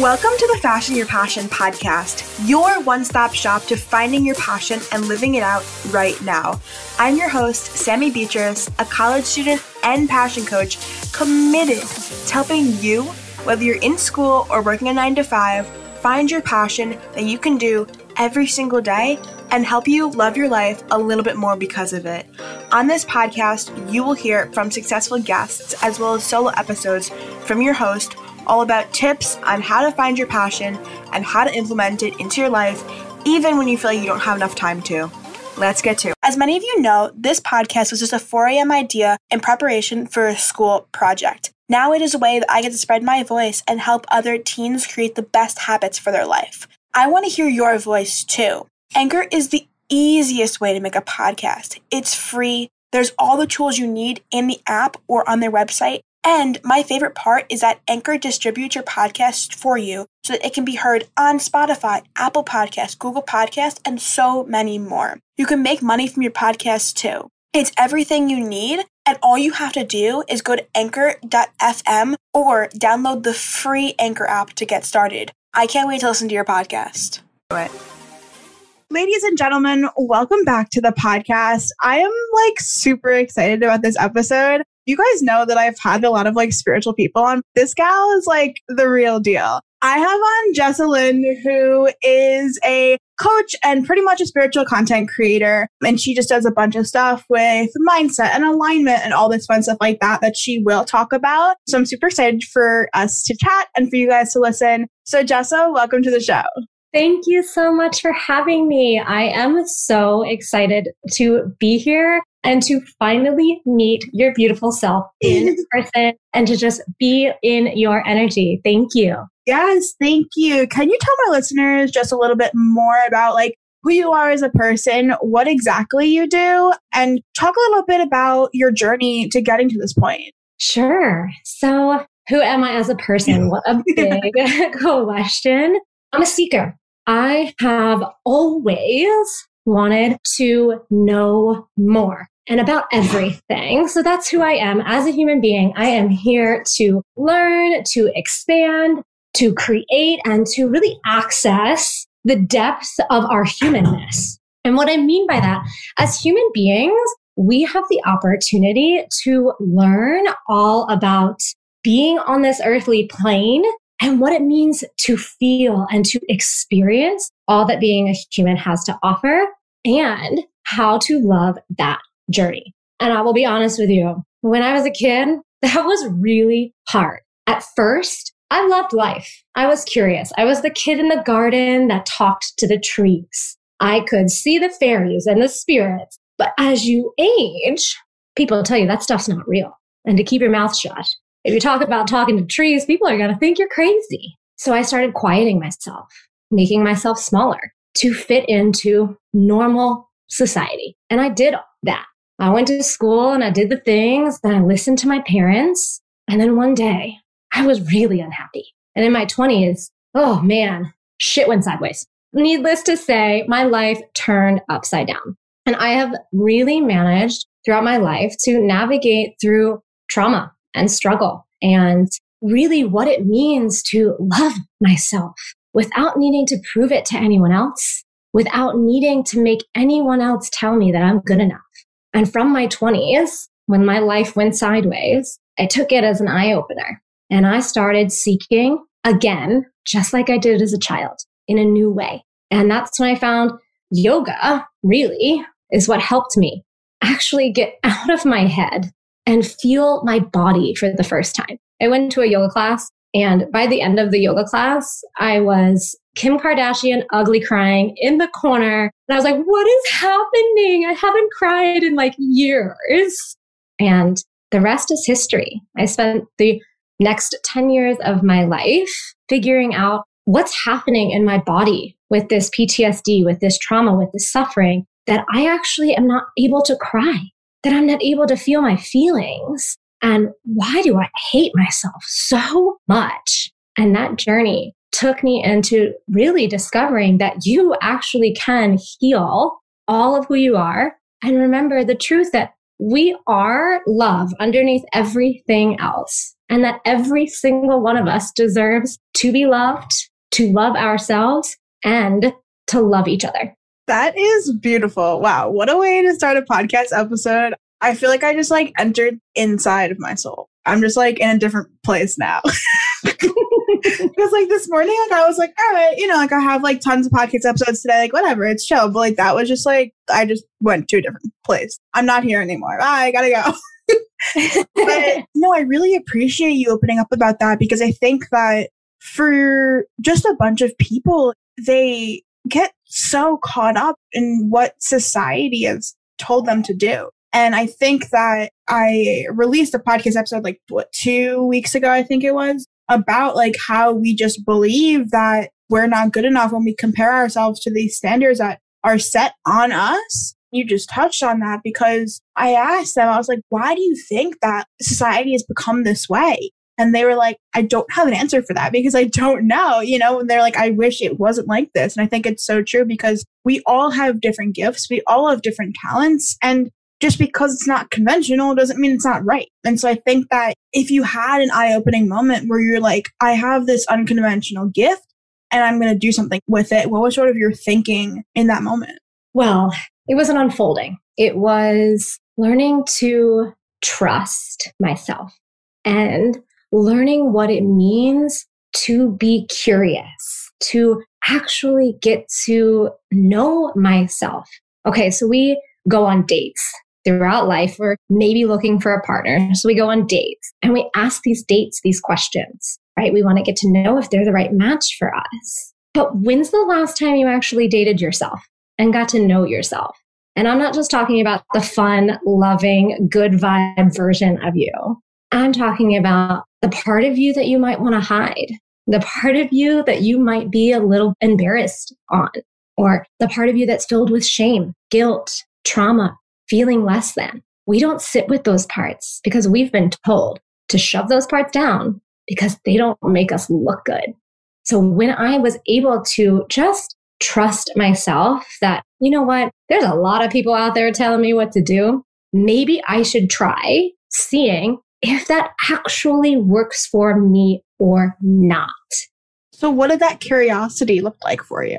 Welcome to the Fashion Your Passion podcast, your one stop shop to finding your passion and living it out right now. I'm your host, Sammy Beatrice, a college student and passion coach committed to helping you, whether you're in school or working a nine to five, find your passion that you can do every single day and help you love your life a little bit more because of it. On this podcast, you will hear from successful guests as well as solo episodes from your host all about tips on how to find your passion and how to implement it into your life, even when you feel like you don't have enough time to. Let's get to it. As many of you know, this podcast was just a 4 a.m. idea in preparation for a school project. Now it is a way that I get to spread my voice and help other teens create the best habits for their life. I want to hear your voice too. Anchor is the easiest way to make a podcast. It's free. There's all the tools you need in the app or on their website, and my favorite part is that Anchor distributes your podcast for you so that it can be heard on Spotify, Apple Podcasts, Google Podcasts, and so many more. You can make money from your podcast too. It's everything you need, and all you have to do is go to anchor.fm or download the free Anchor app to get started. I can't wait to listen to your podcast. Ladies and gentlemen, welcome back to the podcast. I am like super excited about this episode you guys know that I've had a lot of like spiritual people on. This gal is like the real deal. I have on Jessalin, who is a coach and pretty much a spiritual content creator. And she just does a bunch of stuff with mindset and alignment and all this fun stuff like that that she will talk about. So I'm super excited for us to chat and for you guys to listen. So, Jessa, welcome to the show. Thank you so much for having me. I am so excited to be here and to finally meet your beautiful self in person and to just be in your energy. Thank you. Yes, thank you. Can you tell my listeners just a little bit more about like who you are as a person, what exactly you do, and talk a little bit about your journey to getting to this point? Sure. So, who am I as a person? What a big question. I'm a seeker. I have always wanted to know more and about everything. So that's who I am as a human being. I am here to learn, to expand, to create, and to really access the depths of our humanness. And what I mean by that, as human beings, we have the opportunity to learn all about being on this earthly plane and what it means to feel and to experience all that being a human has to offer and how to love that journey. And I will be honest with you, when I was a kid, that was really hard. At first, I loved life. I was curious. I was the kid in the garden that talked to the trees. I could see the fairies and the spirits. But as you age, people tell you that stuff's not real and to keep your mouth shut. If you talk about talking to trees, people are going to think you're crazy. So I started quieting myself, making myself smaller to fit into normal society. And I did that. I went to school and I did the things, then I listened to my parents. And then one day I was really unhappy. And in my 20s, oh man, shit went sideways. Needless to say, my life turned upside down. And I have really managed throughout my life to navigate through trauma and struggle and really what it means to love myself without needing to prove it to anyone else, without needing to make anyone else tell me that I'm good enough. And from my 20s, when my life went sideways, I took it as an eye opener and I started seeking again, just like I did as a child in a new way. And that's when I found yoga really is what helped me actually get out of my head and feel my body for the first time. I went to a yoga class and by the end of the yoga class, I was Kim Kardashian ugly crying in the corner. And I was like, what is happening? I haven't cried in like years. And the rest is history. I spent the next 10 years of my life figuring out what's happening in my body with this PTSD, with this trauma, with this suffering, that I actually am not able to cry, that I'm not able to feel my feelings. And why do I hate myself so much? And that journey took me into really discovering that you actually can heal all of who you are and remember the truth that we are love underneath everything else. and that every single one of us deserves to be loved, to love ourselves, and to love each other. That is beautiful. Wow. What a way to start a podcast episode. I feel like I just like entered inside of my soul. I'm just like in a different place now. Because like this morning, like I was like, all right, you know, like I have like tons of podcast episodes today, like whatever, it's chill. But like that was just like I just went to a different place. I'm not here anymore. I gotta go. but no, I really appreciate you opening up about that because I think that for just a bunch of people, they get so caught up in what society has told them to do. And I think that I released a podcast episode like what two weeks ago, I think it was, about like how we just believe that we're not good enough when we compare ourselves to these standards that are set on us. You just touched on that because I asked them, I was like, why do you think that society has become this way? And they were like, I don't have an answer for that because I don't know, you know, and they're like, I wish it wasn't like this. And I think it's so true because we all have different gifts. We all have different talents. And just because it's not conventional doesn't mean it's not right. And so I think that if you had an eye opening moment where you're like, I have this unconventional gift and I'm going to do something with it, what was sort of your thinking in that moment? Well, it was an unfolding. It was learning to trust myself and learning what it means to be curious, to actually get to know myself. Okay, so we go on dates throughout life. We're maybe looking for a partner. So we go on dates and we ask these dates these questions, right? We want to get to know if they're the right match for us. But when's the last time you actually dated yourself and got to know yourself? And I'm not just talking about the fun, loving, good vibe version of you. I'm talking about the part of you that you might want to hide, the part of you that you might be a little embarrassed on, or the part of you that's filled with shame, guilt, trauma, feeling less than. We don't sit with those parts because we've been told to shove those parts down because they don't make us look good. So when I was able to just trust myself that, you know what, there's a lot of people out there telling me what to do. Maybe I should try seeing if that actually works for me or not. So, what did that curiosity look like for you?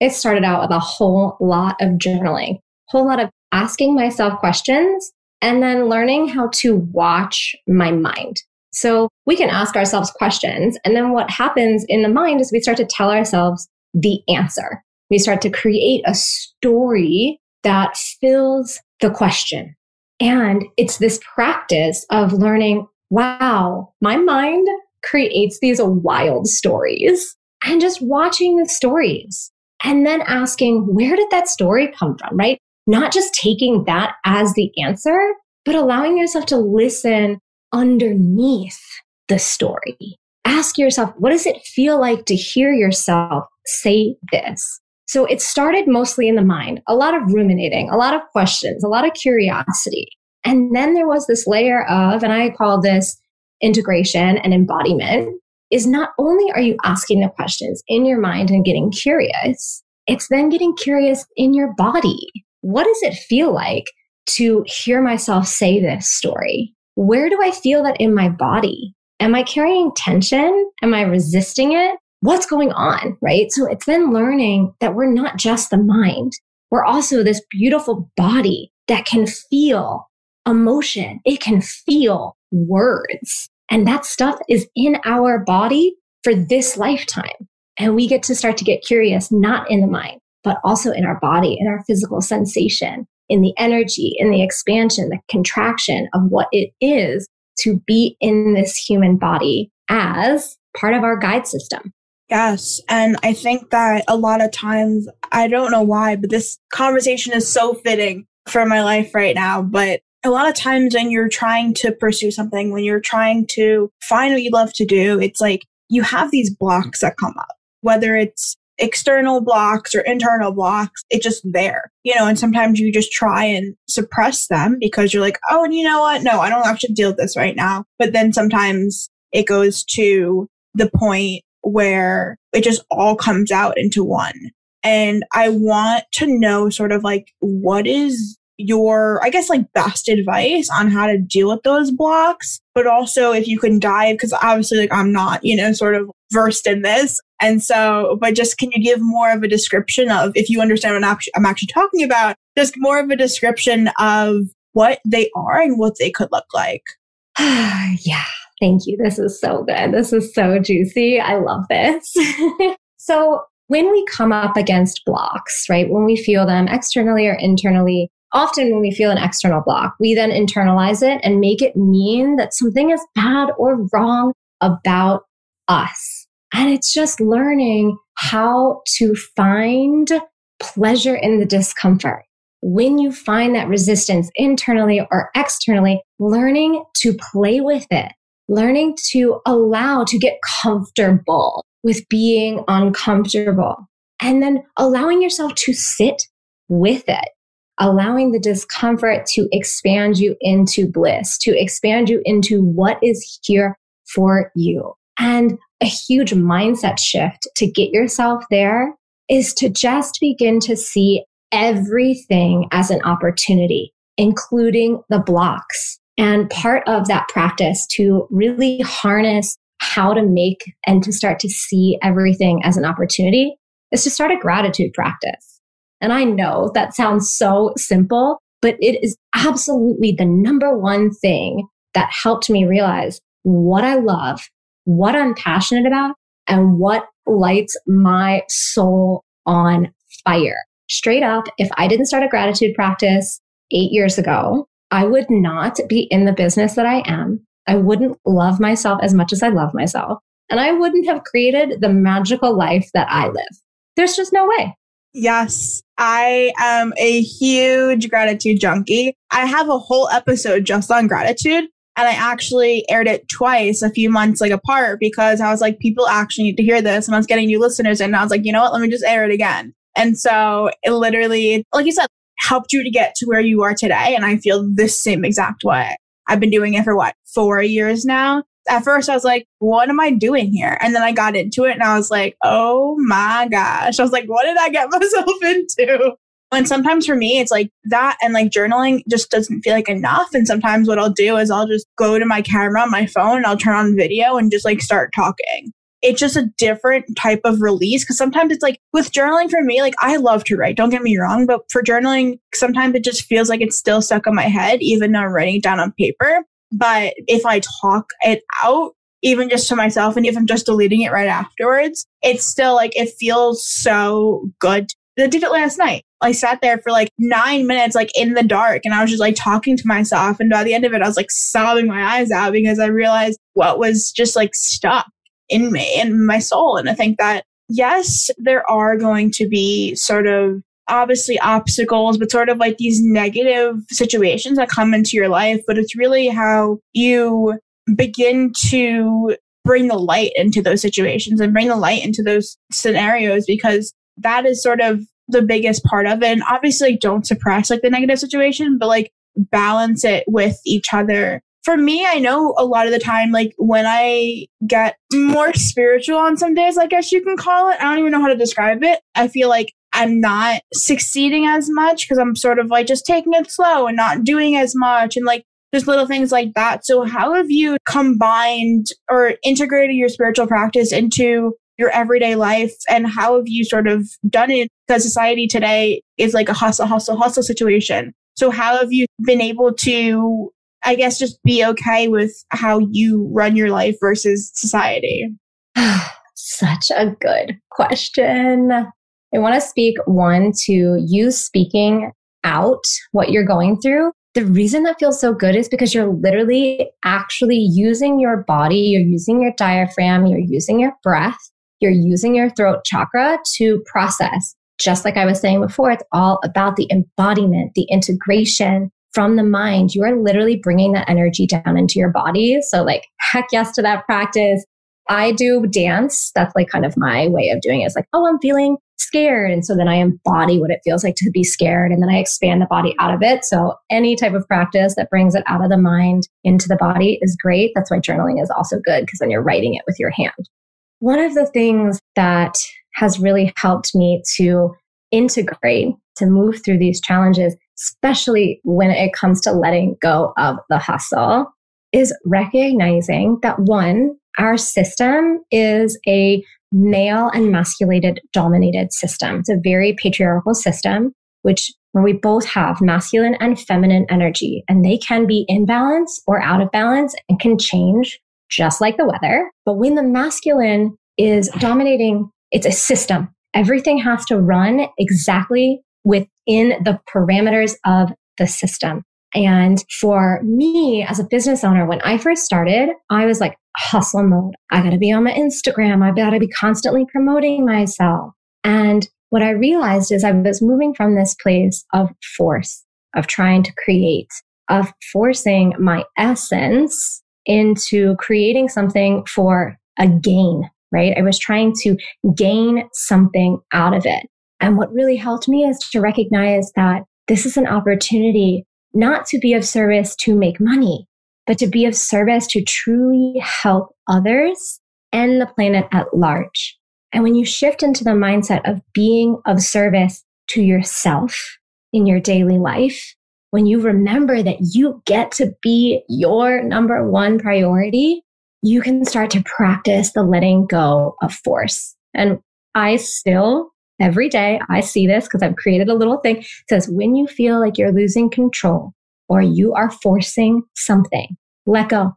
It started out with a whole lot of journaling, a whole lot of asking myself questions and then learning how to watch my mind. So we can ask ourselves questions. And then what happens in the mind is we start to tell ourselves the answer. We start to create a story that fills the question. And it's this practice of learning, wow, my mind creates these wild stories and just watching the stories and then asking, where did that story come from? Right? Not just taking that as the answer, but allowing yourself to listen underneath the story. Ask yourself, what does it feel like to hear yourself say this? So it started mostly in the mind, a lot of ruminating, a lot of questions, a lot of curiosity. And then there was this layer of, and I call this integration and embodiment, is not only are you asking the questions in your mind and getting curious, it's then getting curious in your body what does it feel like to hear myself say this story? Where do I feel that in my body? Am I carrying tension? Am I resisting it? What's going on? Right. So it's then learning that we're not just the mind. We're also this beautiful body that can feel emotion. It can feel words. And that stuff is in our body for this lifetime. And we get to start to get curious, not in the mind, but also in our body, in our physical sensation, in the energy, in the expansion, the contraction of what it is to be in this human body as part of our guide system. Yes. And I think that a lot of times, I don't know why, but this conversation is so fitting for my life right now. But a lot of times when you're trying to pursue something, when you're trying to find what you love to do, it's like you have these blocks that come up, whether it's external blocks or internal blocks. It's just there, you know, and sometimes you just try and suppress them because you're like, oh, and you know what? No, I don't have to deal with this right now. But then sometimes it goes to the point where it just all comes out into one. And I want to know sort of like what is your, I guess, like best advice on how to deal with those blocks, but also if you can dive, because obviously, like, I'm not, you know, sort of versed in this. And so, but just can you give more of a description of, if you understand what I'm actually talking about, just more of a description of what they are and what they could look like? yeah. Thank you. This is so good. This is so juicy. I love this. so, when we come up against blocks, right, when we feel them externally or internally, often when we feel an external block, we then internalize it and make it mean that something is bad or wrong about us. And it's just learning how to find pleasure in the discomfort. When you find that resistance internally or externally, learning to play with it, learning to allow to get comfortable with being uncomfortable and then allowing yourself to sit with it, allowing the discomfort to expand you into bliss, to expand you into what is here for you. And a huge mindset shift to get yourself there is to just begin to see everything as an opportunity, including the blocks. And part of that practice to really harness how to make and to start to see everything as an opportunity is to start a gratitude practice. And I know that sounds so simple, but it is absolutely the number one thing that helped me realize what I love, what I'm passionate about, and what lights my soul on fire. Straight up, if I didn't start a gratitude practice eight years ago, I would not be in the business that I am. I wouldn't love myself as much as I love myself. And I wouldn't have created the magical life that I live. There's just no way. Yes, I am a huge gratitude junkie. I have a whole episode just on gratitude. And I actually aired it twice a few months like apart because I was like, people actually need to hear this. And I was getting new listeners. And I was like, you know what? Let me just air it again. And so it literally, like you said, helped you to get to where you are today. And I feel the same exact way. I've been doing it for what, four years now? At first, I was like, what am I doing here? And then I got into it and I was like, oh my gosh. I was like, what did I get myself into? And sometimes for me, it's like that and like journaling just doesn't feel like enough. And sometimes what I'll do is I'll just go to my camera on my phone and I'll turn on video and just like start talking it's just a different type of release because sometimes it's like with journaling for me like i love to write don't get me wrong but for journaling sometimes it just feels like it's still stuck in my head even though i'm writing it down on paper but if i talk it out even just to myself and if i'm just deleting it right afterwards it's still like it feels so good I did it last night. I sat there for like nine minutes, like in the dark, and I was just like talking to myself. And by the end of it, I was like sobbing my eyes out because I realized what was just like stuck in me and my soul. And I think that, yes, there are going to be sort of obviously obstacles, but sort of like these negative situations that come into your life. But it's really how you begin to bring the light into those situations and bring the light into those scenarios because that is sort of the biggest part of it. And obviously, don't suppress like the negative situation, but like balance it with each other for me, I know a lot of the time, like when I get more spiritual on some days, I guess you can call it. I don't even know how to describe it. I feel like I'm not succeeding as much because I'm sort of like just taking it slow and not doing as much and like just little things like that. So, how have you combined or integrated your spiritual practice into your everyday life and how have you sort of done it? Because society today is like a hustle, hustle, hustle situation. So, how have you been able to I guess just be okay with how you run your life versus society? Such a good question. I want to speak one to you speaking out what you're going through. The reason that feels so good is because you're literally actually using your body, you're using your diaphragm, you're using your breath, you're using your throat chakra to process. Just like I was saying before, it's all about the embodiment, the integration, from the mind, you are literally bringing that energy down into your body. So, like, heck yes to that practice. I do dance. That's like kind of my way of doing it. It's like, oh, I'm feeling scared. And so then I embody what it feels like to be scared. And then I expand the body out of it. So any type of practice that brings it out of the mind into the body is great. That's why journaling is also good because then you're writing it with your hand. One of the things that has really helped me to integrate, to move through these challenges especially when it comes to letting go of the hustle, is recognizing that one, our system is a male and masculated dominated system. It's a very patriarchal system, which where we both have masculine and feminine energy, and they can be in balance or out of balance and can change just like the weather. But when the masculine is dominating, it's a system. Everything has to run exactly within the parameters of the system. And for me as a business owner, when I first started, I was like, hustle mode. I got to be on my Instagram. I got to be constantly promoting myself. And what I realized is I was moving from this place of force, of trying to create, of forcing my essence into creating something for a gain, right? I was trying to gain something out of it. And what really helped me is to recognize that this is an opportunity not to be of service to make money, but to be of service to truly help others and the planet at large. And when you shift into the mindset of being of service to yourself in your daily life, when you remember that you get to be your number one priority, you can start to practice the letting go of force. And I still, every day, I see this because I've created a little thing. Says, when you feel like you're losing control or you are forcing something, let go.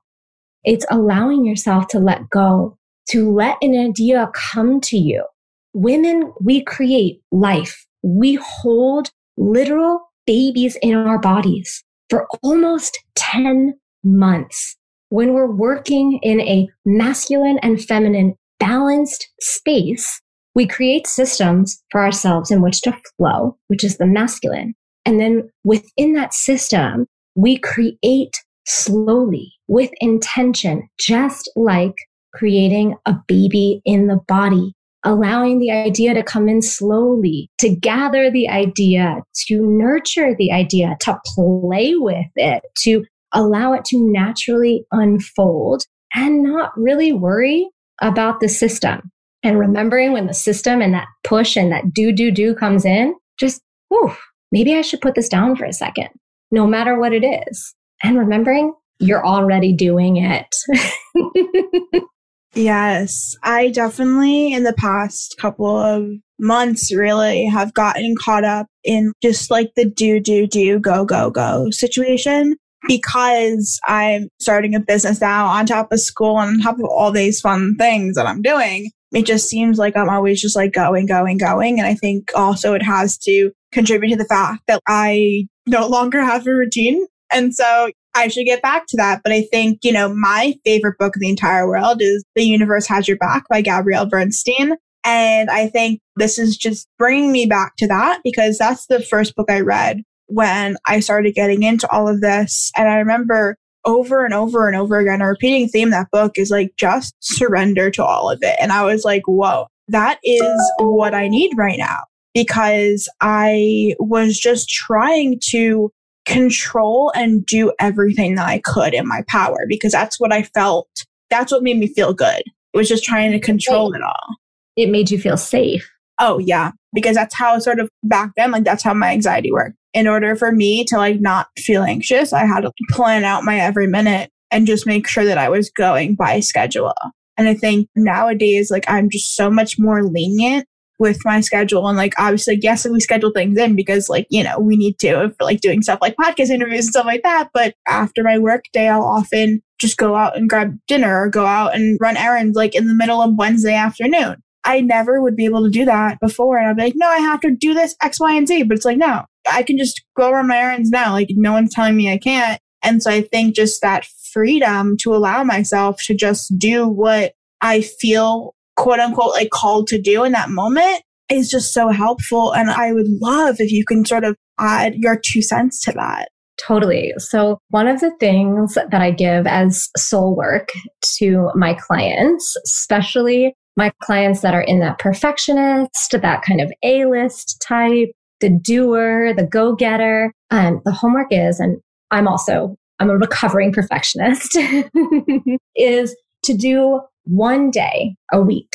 It's allowing yourself to let go, to let an idea come to you. Women, we create life. We hold literal babies in our bodies for almost 10 months. When we're working in a masculine and feminine balanced space, we create systems for ourselves in which to flow, which is the masculine. And then within that system, we create slowly with intention, just like creating a baby in the body, allowing the idea to come in slowly, to gather the idea, to nurture the idea, to play with it, to allow it to naturally unfold and not really worry about the system. And remembering when the system and that push and that do, do, do comes in, just, whew, maybe I should put this down for a second, no matter what it is and remembering you're already doing it. yes, I definitely in the past couple of months really have gotten caught up in just like the do, do, do, go, go, go situation because I'm starting a business now on top of school and on top of all these fun things that I'm doing. It just seems like I'm always just like going, going, going. And I think also it has to contribute to the fact that I no longer have a routine and so I should get back to that. But I think, you know, my favorite book in the entire world is The Universe Has Your Back by Gabrielle Bernstein. And I think this is just bringing me back to that because that's the first book I read when I started getting into all of this. And I remember over and over and over again, a repeating theme that book is like just surrender to all of it. And I was like, whoa, that is what I need right now because I was just trying to control and do everything that I could in my power because that's what I felt. That's what made me feel good. It was just trying to control it all. It made you feel safe. Oh, yeah. Because that's how sort of back then, like, that's how my anxiety worked. In order for me to, like, not feel anxious, I had to plan out my every minute and just make sure that I was going by schedule. And I think nowadays, like, I'm just so much more lenient with my schedule and like obviously yes we schedule things in because like you know we need to for like doing stuff like podcast interviews and stuff like that but after my work day i'll often just go out and grab dinner or go out and run errands like in the middle of wednesday afternoon i never would be able to do that before and i'd be like no i have to do this x y and z but it's like no i can just go run my errands now like no one's telling me i can't and so i think just that freedom to allow myself to just do what i feel quote unquote like called to do in that moment is just so helpful. And I would love if you can sort of add your two cents to that. Totally. So, one of the things that I give as soul work to my clients, especially my clients that are in that perfectionist, that kind of A list type, the doer, the go getter, and um, the homework is, and I'm also, I'm a recovering perfectionist, is to do one day a week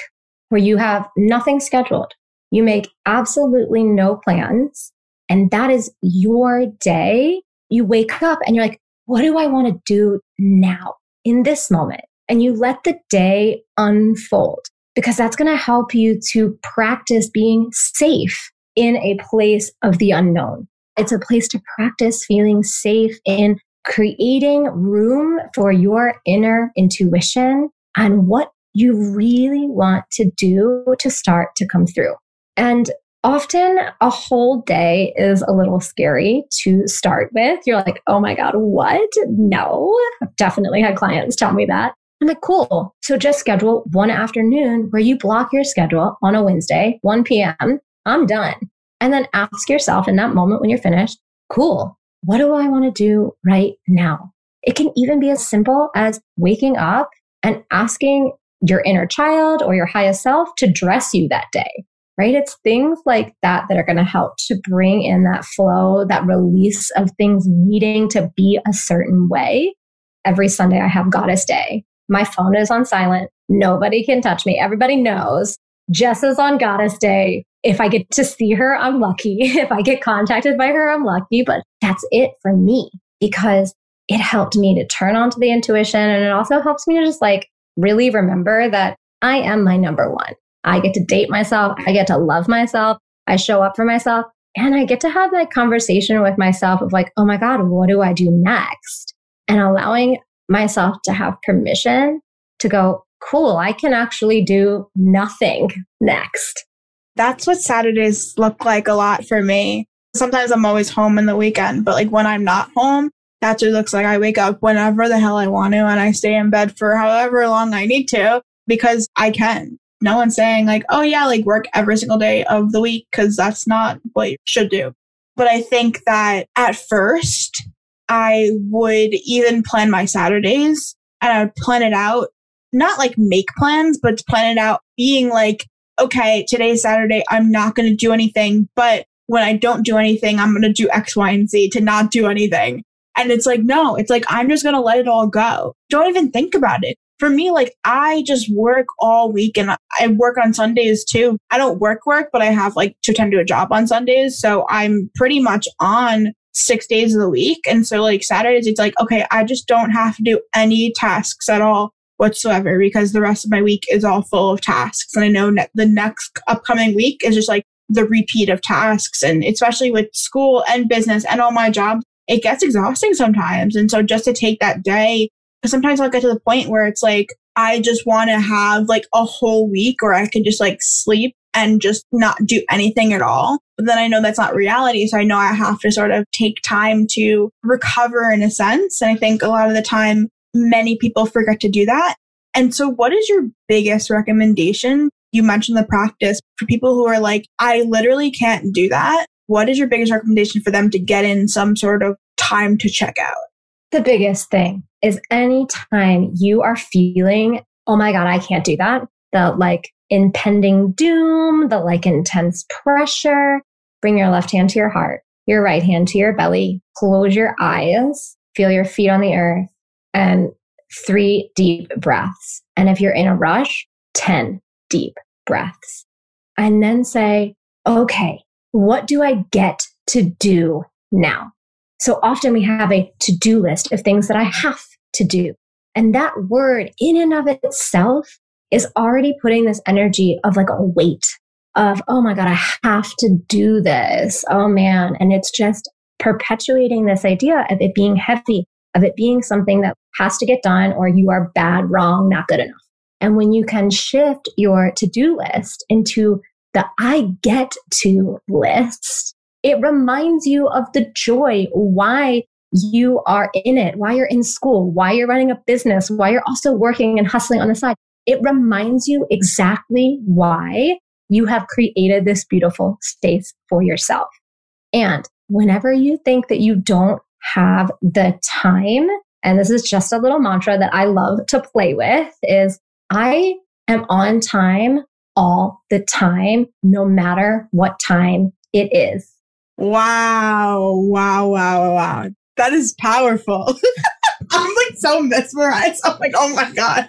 where you have nothing scheduled. You make absolutely no plans And that is your day. You wake up and you're like, what do I want to do now in this moment? And you let the day unfold because that's going to help you to practice being safe in a place of the unknown. It's a place to practice feeling safe in creating room for your inner intuition and what you really want to do to start to come through. And often a whole day is a little scary to start with. You're like, oh my God, what? No. I've definitely had clients tell me that. I'm like, cool. So just schedule one afternoon where you block your schedule on a Wednesday, 1 p.m. I'm done. And then ask yourself in that moment when you're finished, cool. What do I want to do right now? It can even be as simple as waking up and asking your inner child or your highest self to dress you that day, right? It's things like that that are going to help to bring in that flow, that release of things needing to be a certain way. Every Sunday, I have Goddess Day. My phone is on silent. Nobody can touch me. Everybody knows Jess is on Goddess Day. If I get to see her, I'm lucky. If I get contacted by her, I'm lucky. But that's it for me because it helped me to turn on to the intuition. And it also helps me to just like really remember that I am my number one. I get to date myself. I get to love myself. I show up for myself and I get to have that conversation with myself of like, oh my God, what do I do next? And allowing myself to have permission to go, cool, I can actually do nothing next. That's what Saturdays look like a lot for me. Sometimes I'm always home in the weekend, but like when I'm not home, that's what it looks like. I wake up whenever the hell I want to and I stay in bed for however long I need to because I can. No one's saying like, oh yeah, like work every single day of the week because that's not what you should do. But I think that at first I would even plan my Saturdays and I would plan it out, not like make plans, but plan it out being like, okay, today's Saturday. I'm not going to do anything, but when I don't do anything, I'm going to do X, Y, and Z to not do anything. And it's like, no, it's like, I'm just going to let it all go. Don't even think about it. For me, like, I just work all week and I work on Sundays too. I don't work work, but I have like to attend to a job on Sundays. So I'm pretty much on six days of the week. And so like Saturdays, it's like, okay, I just don't have to do any tasks at all whatsoever because the rest of my week is all full of tasks. And I know ne- the next upcoming week is just like the repeat of tasks. And especially with school and business and all my jobs, it gets exhausting sometimes. And so just to take that day, because sometimes I'll get to the point where it's like, I just want to have like a whole week where I can just like sleep and just not do anything at all. But then I know that's not reality. So I know I have to sort of take time to recover in a sense. And I think a lot of the time, many people forget to do that. And so, what is your biggest recommendation? You mentioned the practice for people who are like, I literally can't do that what is your biggest recommendation for them to get in some sort of time to check out? The biggest thing is anytime you are feeling, oh my God, I can't do that, the like impending doom, the like intense pressure, bring your left hand to your heart, your right hand to your belly, close your eyes, feel your feet on the earth, and three deep breaths. And if you're in a rush, 10 deep breaths. And then say, okay, what do I get to do now? So often we have a to do list of things that I have to do. And that word in and of itself is already putting this energy of like a weight of, oh my God, I have to do this. Oh man. And it's just perpetuating this idea of it being heavy, of it being something that has to get done or you are bad, wrong, not good enough. And when you can shift your to do list into the I get to list, it reminds you of the joy, why you are in it, why you're in school, why you're running a business, why you're also working and hustling on the side. It reminds you exactly why you have created this beautiful space for yourself. And whenever you think that you don't have the time, and this is just a little mantra that I love to play with is I am on time all the time, no matter what time it is. Wow. Wow. Wow. Wow. That is powerful. I'm like so mesmerized. I'm like, oh my God.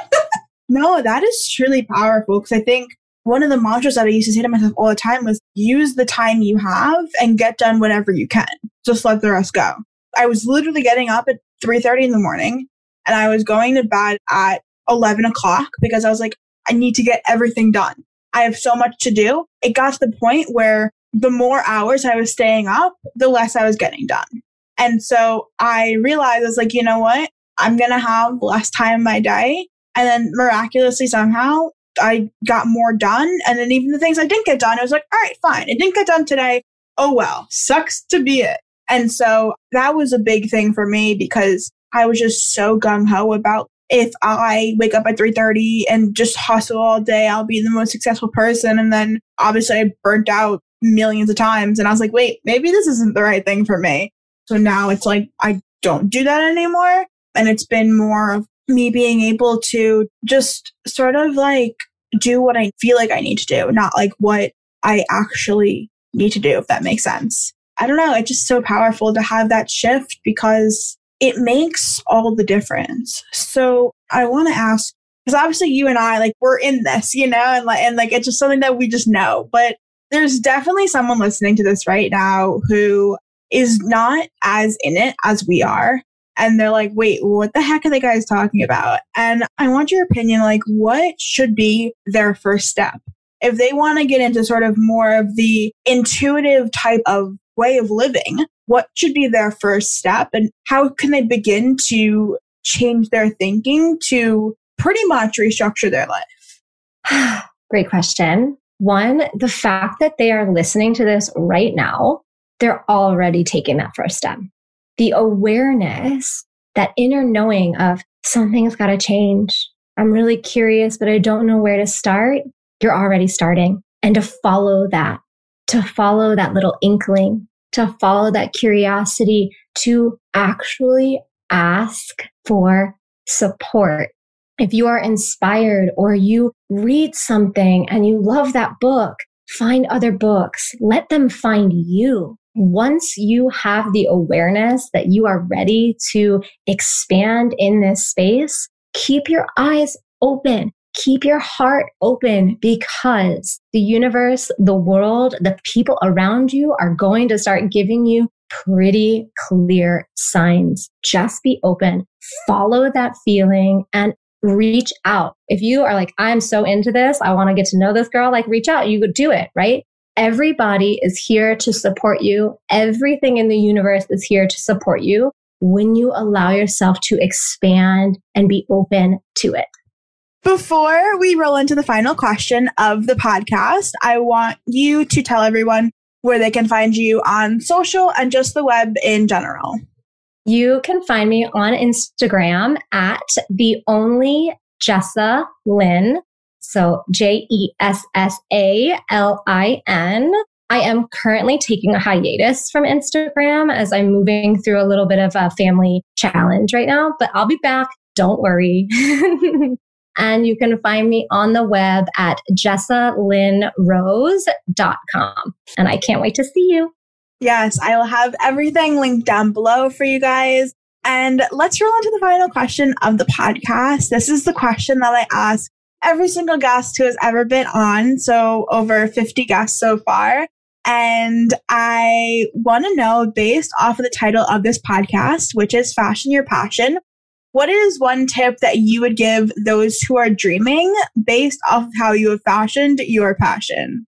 no, that is truly powerful because I think one of the mantras that I used to say to myself all the time was use the time you have and get done whatever you can. Just let the rest go. I was literally getting up at 3.30 in the morning and I was going to bed at 11 o'clock because I was like, I need to get everything done. I have so much to do. It got to the point where the more hours I was staying up, the less I was getting done. And so I realized I was like, you know what? I'm going to have less time in my day. And then miraculously somehow I got more done. And then even the things I didn't get done, I was like, all right, fine. It didn't get done today. Oh, well, sucks to be it. And so that was a big thing for me because I was just so gung ho about if I wake up at 3:30 and just hustle all day, I'll be the most successful person. And then obviously I burnt out millions of times and I was like, wait, maybe this isn't the right thing for me. So now it's like I don't do that anymore. And it's been more of me being able to just sort of like do what I feel like I need to do, not like what I actually need to do, if that makes sense. I don't know. It's just so powerful to have that shift because it makes all the difference. So I want to ask, because obviously you and I, like, we're in this, you know, and like, and like, it's just something that we just know, but there's definitely someone listening to this right now who is not as in it as we are and they're like, wait, what the heck are the guys talking about? And I want your opinion, like, what should be their first step? If they want to get into sort of more of the intuitive type of way of living, what should be their first step? And how can they begin to change their thinking to pretty much restructure their life? Great question. One, the fact that they are listening to this right now, they're already taking that first step the awareness, that inner knowing of something's got to change. I'm really curious, but I don't know where to start. You're already starting. And to follow that, to follow that little inkling, to follow that curiosity, to actually ask for support. If you are inspired or you read something and you love that book, find other books. Let them find you once you have the awareness that you are ready to expand in this space, keep your eyes open. Keep your heart open because the universe, the world, the people around you are going to start giving you pretty clear signs. Just be open, follow that feeling and reach out. If you are like, I'm so into this, I want to get to know this girl, like reach out, you could do it, right? Everybody is here to support you. Everything in the universe is here to support you when you allow yourself to expand and be open to it. Before we roll into the final question of the podcast, I want you to tell everyone where they can find you on social and just the web in general. You can find me on Instagram at the only Jessa Lin. So J E S S A L I N. I am currently taking a hiatus from Instagram as I'm moving through a little bit of a family challenge right now, but I'll be back. Don't worry. and you can find me on the web at jessalinrose.com. And I can't wait to see you. Yes, I will have everything linked down below for you guys. And let's roll into the final question of the podcast. This is the question that I ask every single guest who has ever been on. So over 50 guests so far. And I want to know, based off of the title of this podcast, which is Fashion Your Passion, what is one tip that you would give those who are dreaming based off of how you have fashioned your passion?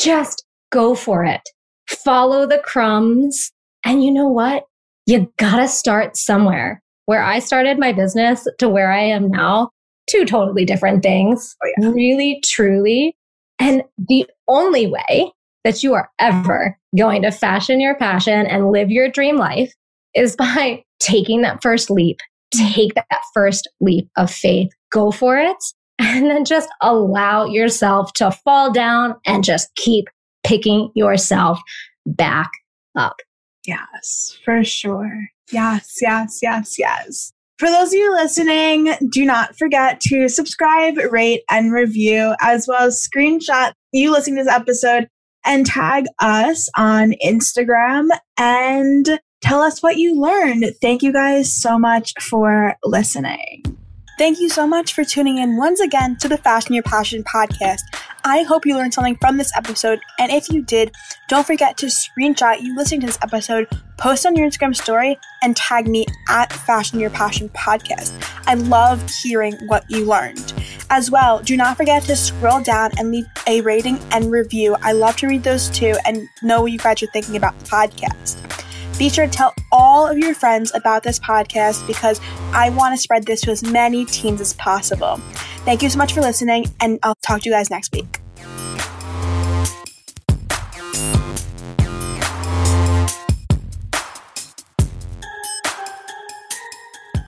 Just go for it. Follow the crumbs. And you know what? You gotta start somewhere. Where I started my business to where I am now, two totally different things. Oh, yeah. Really, truly. And the only way that you are ever going to fashion your passion and live your dream life is by taking that first leap. Take that first leap of faith, go for it, and then just allow yourself to fall down and just keep picking yourself back up. Yes, for sure. Yes, yes, yes, yes. For those of you listening, do not forget to subscribe, rate, and review, as well as screenshot you listening to this episode and tag us on Instagram and tell us what you learned. Thank you guys so much for listening. Thank you so much for tuning in once again to the Fashion Your Passion podcast. I hope you learned something from this episode, and if you did, don't forget to screenshot you listening to this episode, post on your Instagram story, and tag me at Fashion Your Passion podcast. I love hearing what you learned. As well, do not forget to scroll down and leave a rating and review. I love to read those too and know what you guys are thinking about the podcast. Be sure to tell all of your friends about this podcast because I want to spread this to as many teens as possible. Thank you so much for listening, and I'll talk to you guys next week.